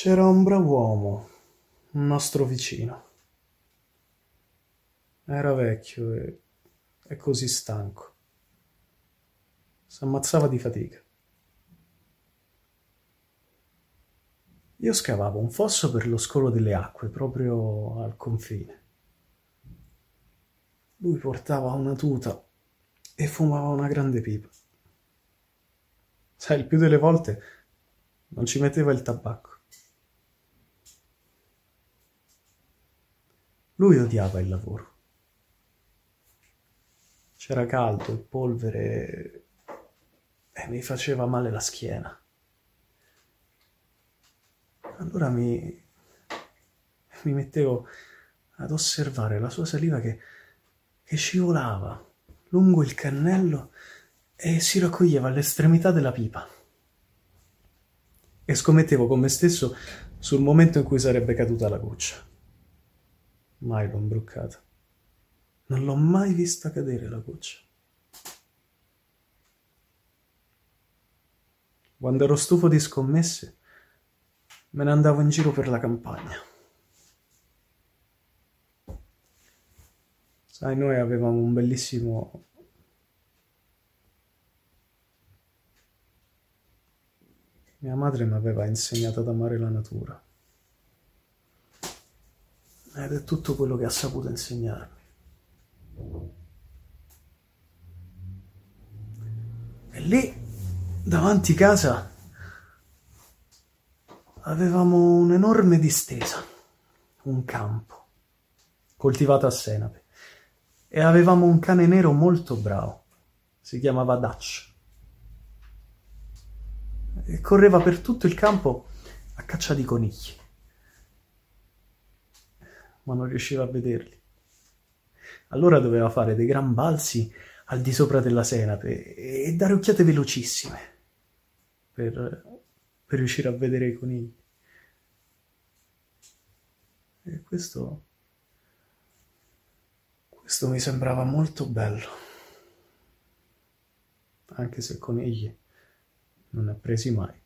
C'era un brav'uomo, un nostro vicino. Era vecchio e, e così stanco. S'ammazzava di fatica. Io scavavo un fosso per lo scolo delle acque, proprio al confine. Lui portava una tuta e fumava una grande pipa. Sai, il più delle volte non ci metteva il tabacco. Lui odiava il lavoro. C'era caldo e polvere e mi faceva male la schiena. Allora mi, mi mettevo ad osservare la sua saliva che, che scivolava lungo il cannello e si raccoglieva all'estremità della pipa. E scommettevo con me stesso sul momento in cui sarebbe caduta la goccia. Mai l'ho imbruccata. Non l'ho mai vista cadere la goccia. Quando ero stufo di scommesse, me ne andavo in giro per la campagna. Sai, noi avevamo un bellissimo Mia madre mi aveva insegnato ad amare la natura. Ed è tutto quello che ha saputo insegnarmi. E lì, davanti casa, avevamo un'enorme distesa, un campo, coltivato a senape. E avevamo un cane nero molto bravo, si chiamava Dutch. E correva per tutto il campo a caccia di conigli ma non riusciva a vederli. Allora doveva fare dei gran balzi al di sopra della senape e dare occhiate velocissime per, per riuscire a vedere i conigli. E questo, questo mi sembrava molto bello, anche se conigli non ne ha presi mai.